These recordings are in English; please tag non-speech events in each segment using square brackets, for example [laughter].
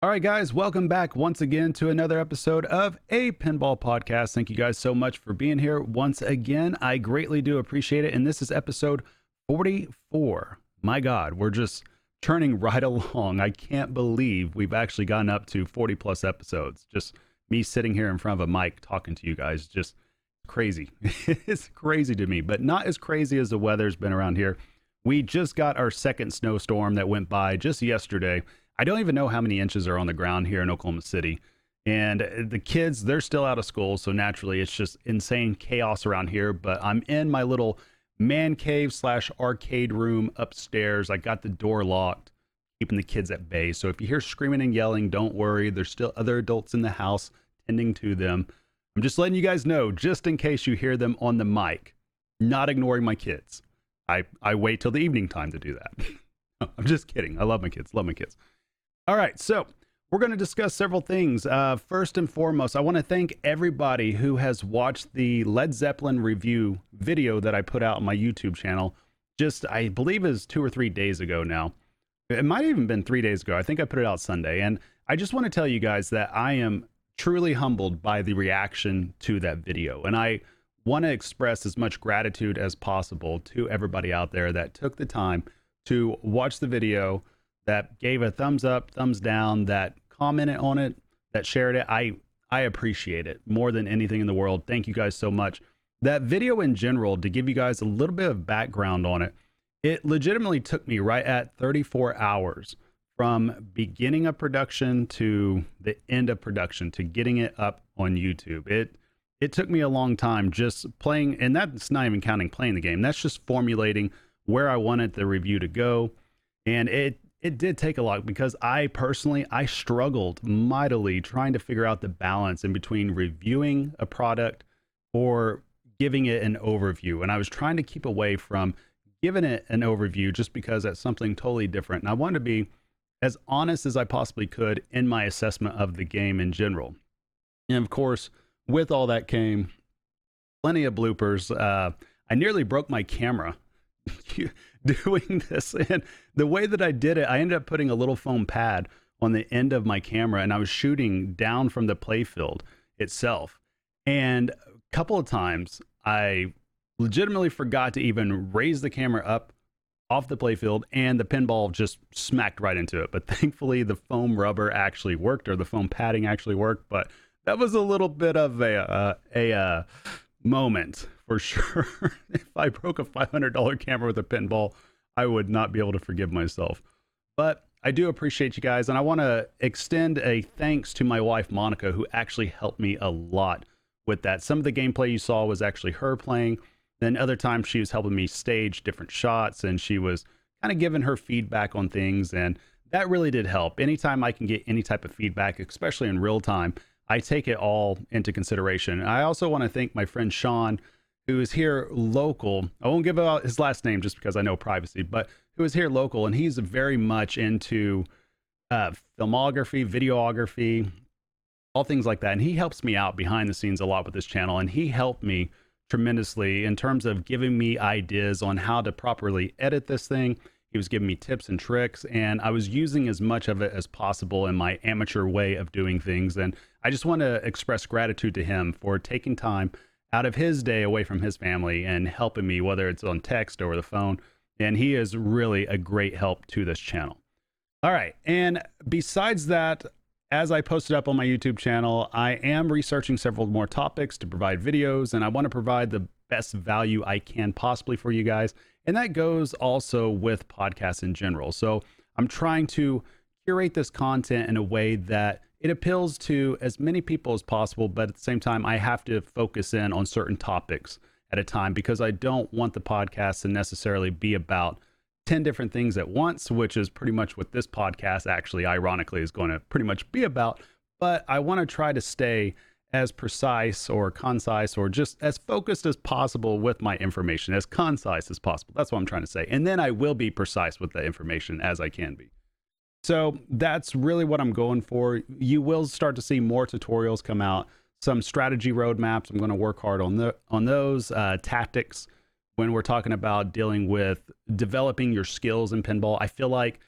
All right, guys, welcome back once again to another episode of a Pinball Podcast. Thank you guys so much for being here once again. I greatly do appreciate it. And this is episode 44. My God, we're just turning right [laughs] along. I can't believe we've actually gotten up to 40 plus episodes. Just me sitting here in front of a mic talking to you guys, just crazy. [laughs] it's crazy to me, but not as crazy as the weather's been around here. We just got our second snowstorm that went by just yesterday I don't even know how many inches are on the ground here in Oklahoma City. And uh, the kids, they're still out of school. So naturally, it's just insane chaos around here. But I'm in my little man cave slash arcade room upstairs. I got the door locked, keeping the kids at bay. So if you hear screaming and yelling, don't worry. There's still other adults in the house tending to them. I'm just letting you guys know, just in case you hear them on the mic, not ignoring my kids. I, I wait till the evening time to do that. [laughs] I'm just kidding. I love my kids. Love my kids. All right, so we're going to discuss several things. Uh, first and foremost, I want to thank everybody who has watched the Led Zeppelin review video that I put out on my YouTube channel. Just, I believe, is two or three days ago now. It might have even been three days ago. I think I put it out Sunday, and I just want to tell you guys that I am truly humbled by the reaction to that video, and I want to express as much gratitude as possible to everybody out there that took the time to watch the video that gave a thumbs up, thumbs down, that commented on it, that shared it. I I appreciate it more than anything in the world. Thank you guys so much. That video in general, to give you guys a little bit of background on it, it legitimately took me right at 34 hours from beginning of production to the end of production to getting it up on YouTube. It it took me a long time just playing, and that's not even counting playing the game. That's just formulating where I wanted the review to go. And it it did take a lot because I personally I struggled mightily trying to figure out the balance in between reviewing a product or giving it an overview and I was trying to keep away from giving it an overview just because that's something totally different and I wanted to be as honest as I possibly could in my assessment of the game in general. And of course, with all that came plenty of bloopers. Uh, I nearly broke my camera [laughs] [laughs] doing this. And the way that I did it, I ended up putting a little foam pad on the end of my camera and I was shooting down from the playfield itself. And a couple of times I legitimately forgot to even raise the camera up off the playfield and the pinball just smacked right into it. But [laughs] thankfully the foam rubber actually worked or the foam padding actually worked. But that was a little bit of a, uh, a, uh, moment for sure. [laughs] if I broke a $500 camera with a pinball, I would not be able to forgive myself. But I do appreciate you guys, and I want to extend a thanks to my wife, Monica, who actually helped me a lot with that. Some of the gameplay you saw was actually her playing. Then other times she was helping me stage different shots, and she was kind of giving her feedback on things. And that really did help. Anytime I can get any type of feedback, especially in real time, I take it all into consideration. I also want to thank my friend Sean, who is here local. I won't give out his last name just because I know privacy, but who is here local, and he's very much into uh, filmography, videography, all things like that. And he helps me out behind the scenes a lot with this channel, and he helped me tremendously in terms of giving me ideas on how to properly edit this thing he was giving me tips and tricks, and I was using as much of it as possible in my amateur way of doing things. And I just want to express gratitude to him for taking time out of his day away from his family and helping me, whether it's on text or the phone. And he is really a great help to this channel. All right. And besides that, as I posted up on my YouTube channel, I am researching several more topics to provide videos, and I want to provide the best value I can possibly for you guys. And that goes also with podcasts in general. So I'm trying to curate this content in a way that it appeals to as many people as possible, but at the same time, I have to focus in on certain topics at a time because I don't want the podcast to necessarily be about 10 different things at once, which is pretty much what this podcast actually, ironically, is going to pretty much be about. But I want to try to stay as precise or concise or just as focused as possible with my information, as concise as possible. That's what I'm trying to say. And then I will be precise with the information as I can be. So that's really what I'm going for. You will start to see more tutorials come out, some strategy roadmaps. I'm going to work hard on the on those uh, tactics when we're talking about dealing with developing your skills in pinball. I feel like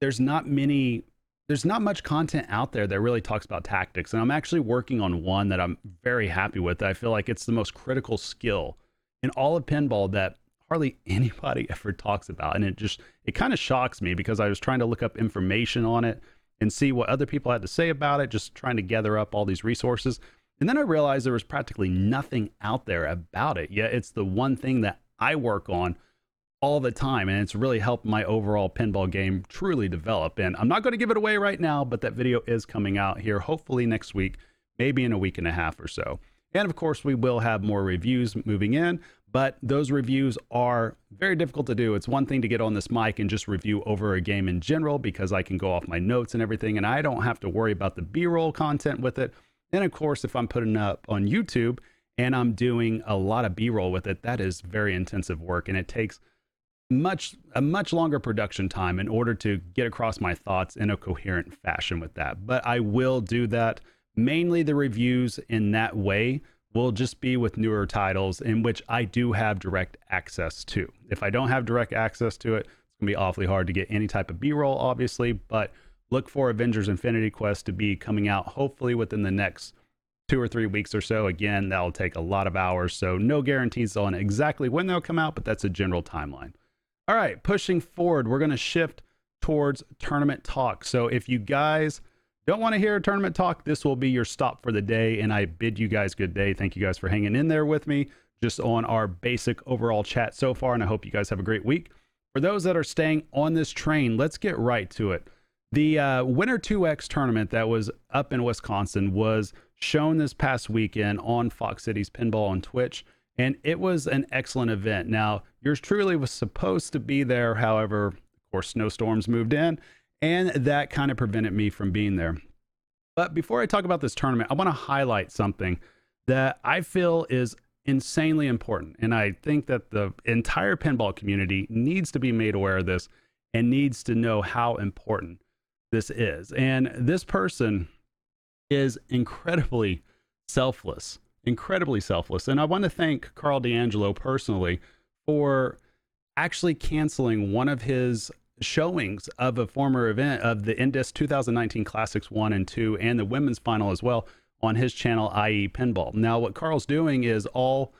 there's not many there's not much content out there that really talks about tactics. And I'm actually working on one that I'm very happy with. I feel like it's the most critical skill in all of pinball that hardly [laughs] anybody ever talks about. And it just, it kind of shocks me because I was trying to look up information on it and see what other people had to say about it, just trying to gather up all these resources. And then I realized there was practically nothing out there about it. Yet it's the one thing that I work on all the time. And it's really helped my overall pinball game truly develop. And I'm not going to give it away right now, but that video is coming out here hopefully next week, maybe in a week and a half or so. And of course, we will have more reviews moving in, but those reviews are very difficult to do. It's one thing to get on this mic and just review over a game in general because I can go off my notes and everything, and I don't have to worry about the B roll content with it. Then, of course, if I'm putting up on YouTube and I'm doing a lot of B roll with it, that is very intensive work and it takes much a much longer production time in order to get across my thoughts in a coherent fashion with that. But I will do that. Mainly the reviews in that way will just be with newer titles in which I do have direct access to. If I don't have direct access to it, it's going to be awfully hard to get any type of B-roll obviously, but look for Avengers Infinity Quest to be coming out hopefully within the next two or three weeks or so. Again, that'll take a lot of hours, so no guarantees on exactly when they'll come out, but that's a general timeline. All right, pushing forward, we're going to shift towards tournament talk. So if you guys don't want to hear tournament talk, this will be your stop for the day. And I bid you guys good day. Thank you guys for hanging in there with me just on our basic overall chat so far. And I hope you guys have a great week. For those that are staying on this train, let's get right to it. The uh, Winter 2X tournament that was up in Wisconsin was shown this past weekend on Fox Cities Pinball on Twitch and it was an excellent event. Now, yours truly was supposed to be there. However, of course, snowstorms moved in, and that kind of prevented me from being there. But before I talk about this tournament, I want to highlight something that I feel is insanely important. And I think that the entire pinball community needs to be made aware of this and needs to know how important this is. And this person is incredibly selfless incredibly selfless. And I want to thank Karl DeAngelo personally for actually canceling one of his showings of a former event of the Indus 2019 Classics 1 and 2 and the women's final as well on his channel, IE Pinball. Now, what Karl's doing is all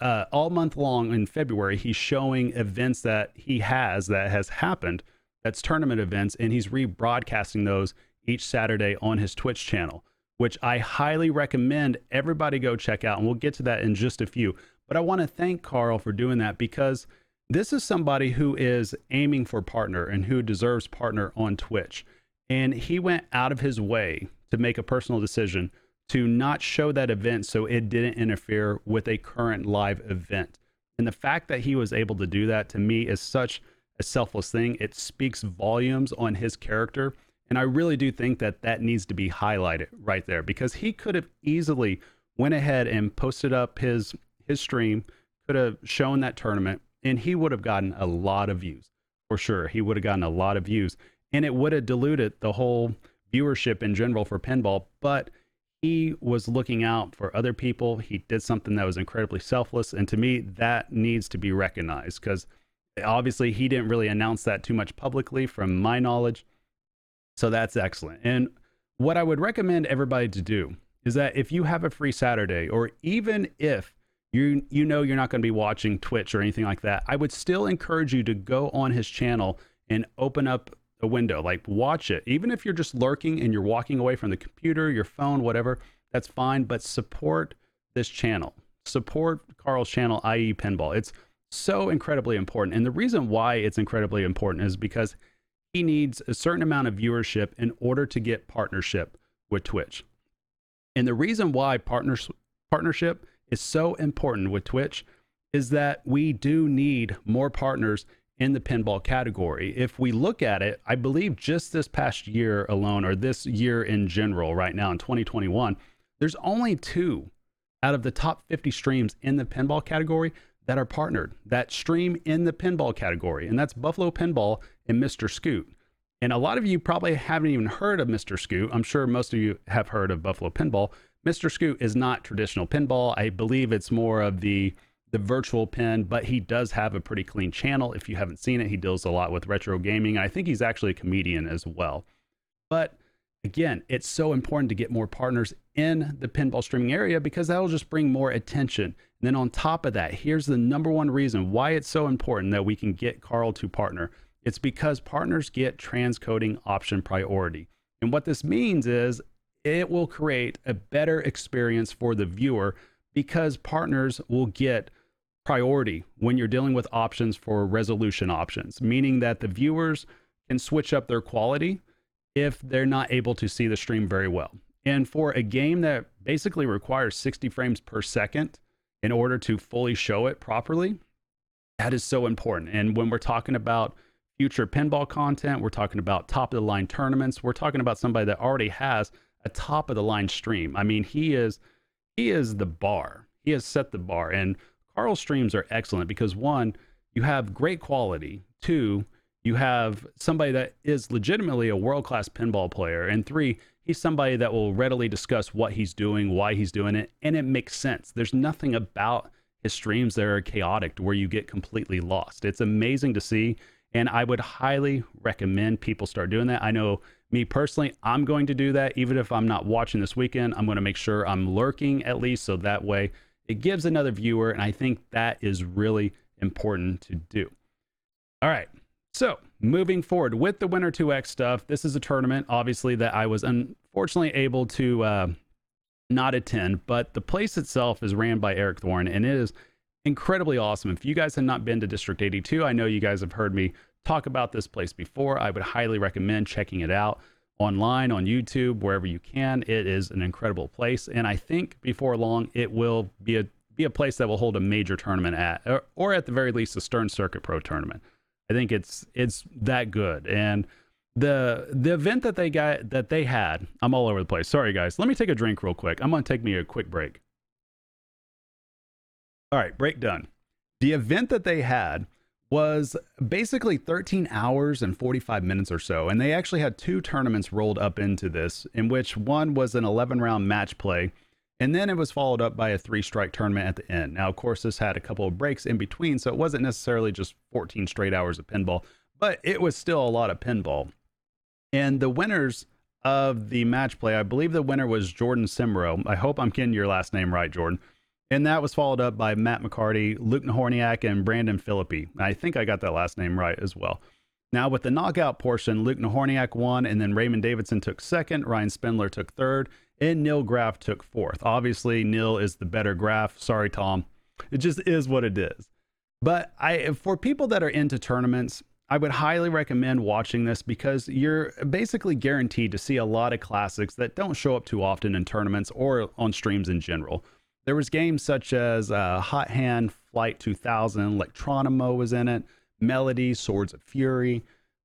uh, all month long in February, he's showing events that he has that has happened. That's tournament events, and he's rebroadcasting those each Saturday on his Twitch channel which I highly recommend everybody go check out. And we'll get to that in just a few. But I want to thank Karl for doing that because this is somebody who is aiming for partner and who deserves partner on Twitch. And he went out of his way to make a personal decision to not show that event so it didn't interfere with a current live event. And the fact that he was able to do that to me is such a selfless thing. It speaks volumes on his character and I really do think that that needs to be highlighted right there because he could have easily went ahead and posted up his his stream, could have shown that tournament, and he would have gotten a lot of views for sure. He would have gotten a lot of views, and it would have diluted the whole viewership in general for pinball. But he was looking out for other people. He did something that was incredibly selfless, and to me, that needs to be recognized because obviously he didn't really announce that too much publicly, from my knowledge so that's excellent. And what I would recommend everybody to do is that if you have a free Saturday, or even if you you know you're not going to be watching Twitch or anything like that, I would still encourage you to go on his channel and open up a window, like watch it. Even if you're just lurking and you're walking away from the computer, your phone, whatever, that's fine. But support this channel. Support Karl's channel, IE Pinball. It's so incredibly important. And the reason why it's incredibly important is because he needs a certain amount of viewership in order to get partnership with Twitch. And the reason why partners, partnership is so important with Twitch is that we do need more partners in the pinball category. If we look at it, I believe just this past year alone, or this year in general, right now in 2021, there's only two out of the top 50 streams in the pinball category that are partnered that stream in the pinball category, and that's Buffalo Pinball and Mr. Scoot. And a lot of you probably haven't even heard of Mr. Scoot. I'm sure most of you have heard of Buffalo Pinball. Mr. Scoot is not traditional pinball. I believe it's more of the the virtual pin, but he does have a pretty clean channel. If you haven't seen it, he deals a lot with retro gaming. I think he's actually a comedian as well. But again, it's so important to get more partners in the pinball streaming area because that'll just bring more attention. And then on top of that, here's the number one reason why it's so important that we can get Karl to partner. It's because partners get transcoding option priority. And what this means is it will create a better experience for the viewer because partners will get priority when you're dealing with options for resolution options, meaning that the viewers can switch up their quality if they're not able to see the stream very well. And for a game that basically requires 60 frames per second in order to fully show it properly, that is so important. And when we're talking about future pinball content, we're talking about top of the line tournaments, we're talking about somebody that already has a top of the line stream. I mean, he is he is the bar. He has set the bar and Karl's streams are excellent because one, you have great quality. Two, you have somebody that is legitimately a world class pinball player. And three, he's somebody that will readily discuss what he's doing, why he's doing it, and it makes sense. There's nothing about his streams that are chaotic where you get completely lost. It's amazing to see. And I would highly recommend people start doing that. I know me personally, I'm going to do that. Even if I'm not watching this weekend, I'm going to make sure I'm lurking at least so that way it gives another viewer. And I think that is really important to do. All right. So moving forward with the Winter 2X stuff, this is a tournament, obviously, that I was unfortunately able to uh, not attend, but the place itself is ran by Eric Thorne and it is incredibly awesome. If you guys have not been to District 82, I know you guys have heard me talk about this place before. I would highly recommend checking it out online, on YouTube, wherever you can. It is an incredible place. And I think before long, it will be a be a place that will hold a major tournament at, or, or at the very least, a Stern Circuit Pro tournament. I think it's it's that good. And the the event that they got that they had, I'm all over the place. Sorry guys. Let me take a drink real quick. I'm gonna take me a quick break. All right, break done. The event that they had was basically 13 hours and 45 minutes or so. And they actually had two tournaments rolled up into this, in which one was an 11 round match play. And then it was followed up by a three strike tournament at the end. Now, of course, this had a couple of breaks in between, so it wasn't necessarily just 14 straight hours of pinball, but it was still a lot of pinball. And the winners of the match play, I believe the winner was Jordan Simro. I hope I'm getting your last name right, Jordan. And that was followed up by Matt McCarty, Luke Nahorniak, and Brandon Philippi. I think I got that last name right as well. Now, with the knockout portion, Luke Nahorniak won, and then Raymond Davidson took second, Ryan Spindler took third, and Neil Graff took fourth. Obviously, Neil is the better Graff. Sorry, Tom. It just is what it is. But I, for people that are into tournaments, I would highly recommend watching this because you're basically guaranteed to see a lot of classics that don't show up too often in tournaments or on streams in general. There was games such as uh, Hot Hand, Flight 2000, Electronimo was in it, Melody, Swords of Fury,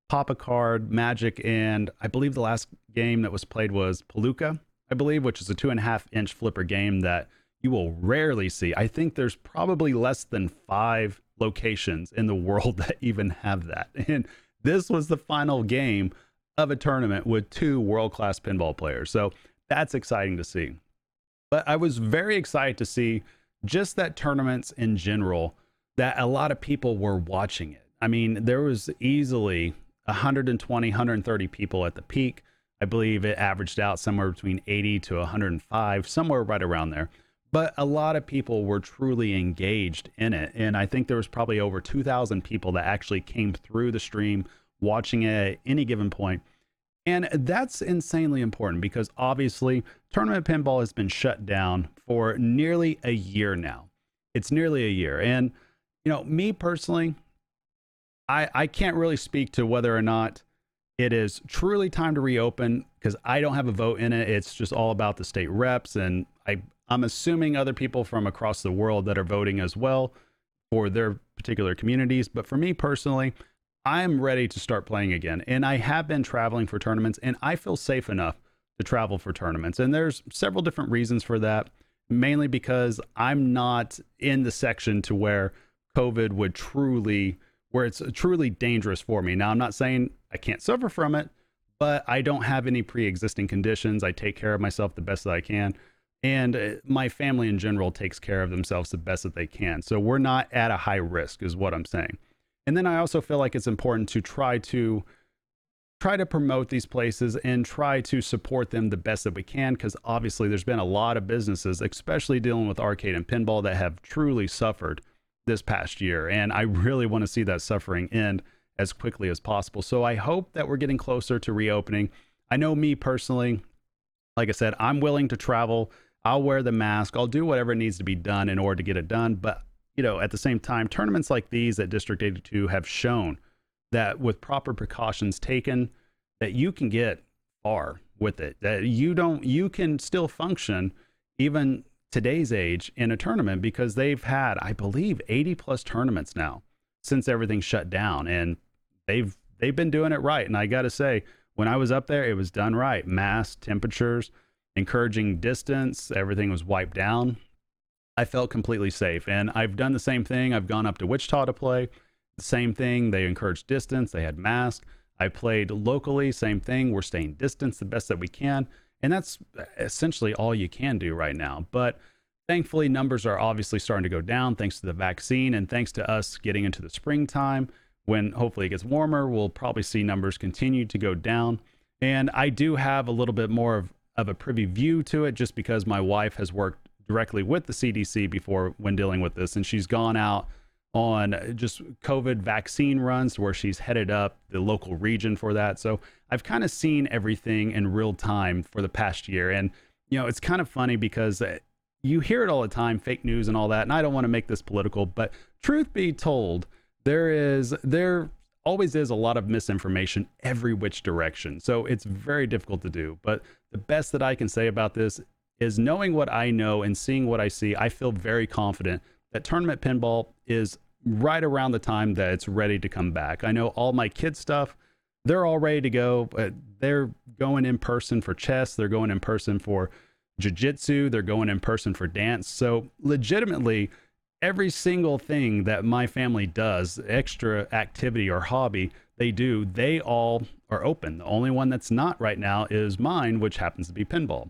Pop-A-Card, Magic, and I believe the last game that was played was Palooka, I believe, which is a two and a half inch flipper game that you will rarely see. I think there's probably less than five locations in the world [laughs] that even have that. And this was the final game of a tournament with two world class pinball players. So that's exciting to see. But I was very excited to see just that tournaments in general that a lot of people were watching it. I mean, there was easily 120, 130 people at the peak. I believe it averaged out somewhere between 80 to 105, somewhere right around there. But a lot of people were truly engaged in it. And I think there was probably over 2,000 people that actually came through the stream watching it at any given point. And that's insanely important because obviously tournament pinball has been shut down for nearly a year now. It's nearly a year. And, you know, me personally, I, I can't really speak to whether or not it is truly time to reopen because I don't have a vote in it. It's just all about the state reps. And I, I'm assuming other people from across the world that are voting as well for their particular communities. But for me personally, I'm ready to start playing again. And I have been traveling for tournaments and I feel safe enough to travel for tournaments. And there's several different reasons for that, mainly because I'm not in the section to where COVID would truly, where it's truly dangerous for me. Now, I'm not saying I can't suffer from it, but I don't have any pre existing conditions. I take care of myself the best that I can. And uh, my family in general takes care of themselves the best that they can. So we're not at a high risk, is what I'm saying. And then I also feel like it's important to try to try to promote these places and try to support them the best that we can because obviously there's been a lot of businesses especially dealing with arcade and pinball that have truly suffered this past year and i really want to see that suffering end as quickly as possible. So i hope that we're getting closer to reopening. I know me personally like i said i'm willing to travel. I'll wear the mask. I'll do whatever needs to be done in order to get it done. But you know at the same time tournaments like these at district 82 have shown that with proper precautions taken that you can get far with it that you don't you can still function even today's age in a tournament because they've had i believe 80 plus tournaments now since everything shut down and they've they've been doing it right and i got to say when i was up there it was done right mass temperatures encouraging distance everything was wiped down i felt completely safe and i've done the same thing i've gone up to wichita to play same thing. They encouraged distance. They had masks. I played locally. Same thing. We're staying distance the best that we can. And that's uh, essentially all you can do right now. But thankfully, numbers are obviously starting to go down thanks to the vaccine and thanks to us getting into the springtime. When hopefully it gets warmer, we'll probably see numbers continue to go down. And I do have a little bit more of, of a privy view to it just because my wife has worked directly with the CDC before when dealing with this. And she's gone out on just COVID vaccine runs where she's headed up the local region for that. So I've kind of seen everything in real time for the past year. And, you know, it's kind of funny because uh, you hear it all the time, fake news and all that. And I don't want to make this political, but truth be told, there is, there always is a lot of misinformation every which direction. So it's very difficult to do. But the best that I can say about this is knowing what I know and seeing what I see, I feel very confident that tournament pinball is right around the time that it's ready to come back. I know all my kids' stuff, they're all ready to go. they're going in person for chess, they're going in person for jiu-jitsu, they're going in person for dance. So legitimately, every single thing that my family does, extra activity or hobby, they do, they all are open. The only one that's not right now is mine, which happens to be pinball.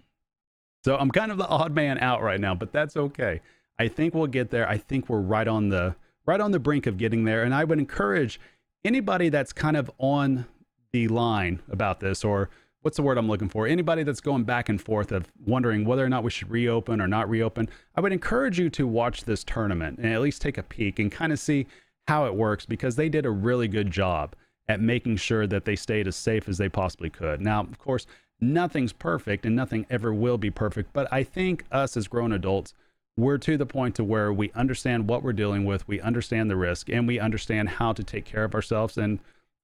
So I'm kind of the odd man out right now, but that's okay. I think we'll get there. I think we're right on the right on the brink of getting there. And I would encourage anybody that's kind of on the line about this, or what's the word I'm looking for? Anybody that's going back and forth of wondering whether or not we should reopen or not reopen, I would encourage you to watch this tournament and at least take a peek and kind of see how it works because they did a really good job at making sure that they stayed as safe as they possibly could. Now, of course, nothing's perfect and nothing ever will be perfect, but I think us as grown adults we're to the point to where we understand what we're dealing with, we understand the risk, and we understand how to take care of ourselves. And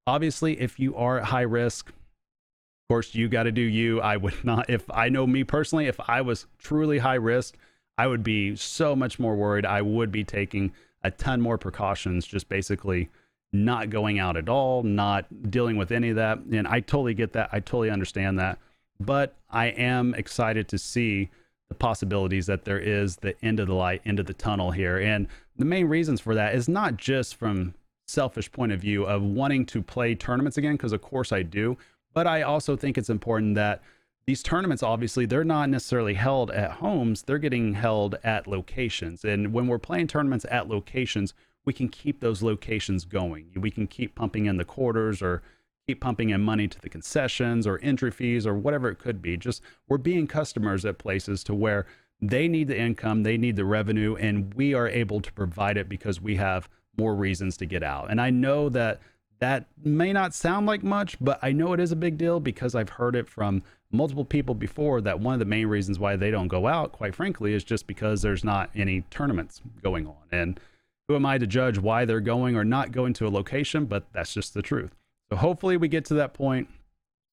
obviously, if you are at high risk, of course, you got to do you. I would [laughs] not, if I know me personally, if I was truly high risk, I would be so much more worried. I would be taking a ton more precautions, just basically not going out at all, not dealing with any of that. And I totally get that. I totally understand that. But I am excited to see the possibilities that there is the end of the light, end of the tunnel here. And the main reasons for that is not just from selfish point of view of wanting to play tournaments again, because of course I do, but I also think it's important that these tournaments obviously they're not necessarily held at homes they're getting held at locations and when we're playing tournaments at locations we can keep those locations going we can keep pumping in the quarters or keep pumping in money to the concessions or entry fees or whatever it could be. Just we're being customers at places to where they need the income, they need the revenue, and we are able to provide it because we have more reasons to get out. And I know that that may not sound like much, but I know it is a big deal because I've heard it from multiple people before that one of the main reasons why they don't go out, quite frankly, is just because there's not any tournaments going on. And who am I to judge why they're going or not going to a location? But that's just the truth. So hopefully we get to that point.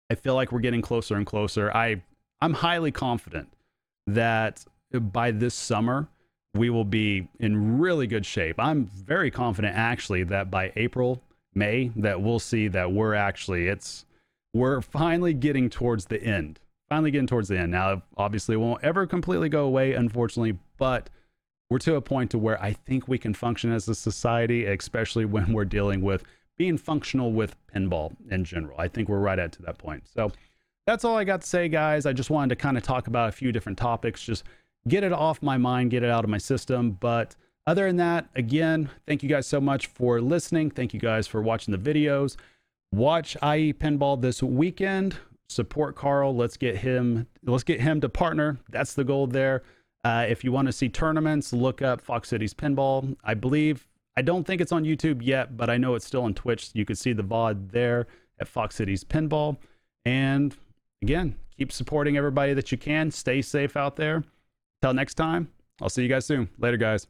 I feel like we're getting closer and closer. I I'm highly confident that by this summer we will be in really good shape. I'm very confident actually that by April, May that we'll see that we're actually it's we're finally getting towards the end. Finally getting towards the end. Now obviously it won't ever completely go away unfortunately, but we're to a point to where I think we can function as a society, especially when we're dealing with being functional with pinball in general. I think we're right at to that point. So that's all I got to say, guys. I just wanted to kind of talk about a few different topics, just get it off my mind, get it out of my system. But other than that, again, thank you guys so much for listening. Thank you guys for watching the videos. watch IE Pinball this weekend. Support Karl. Let's get him. Let's get him to partner. That's the goal there. Uh, if you want to see tournaments, look up Fox Cities Pinball. I believe. I don't think it's on YouTube yet, but I know it's still on Twitch. You can see the VOD there at Fox Cities Pinball. And again, keep supporting everybody that you can. Stay safe out there. Till next time, I'll see you guys soon. Later, guys.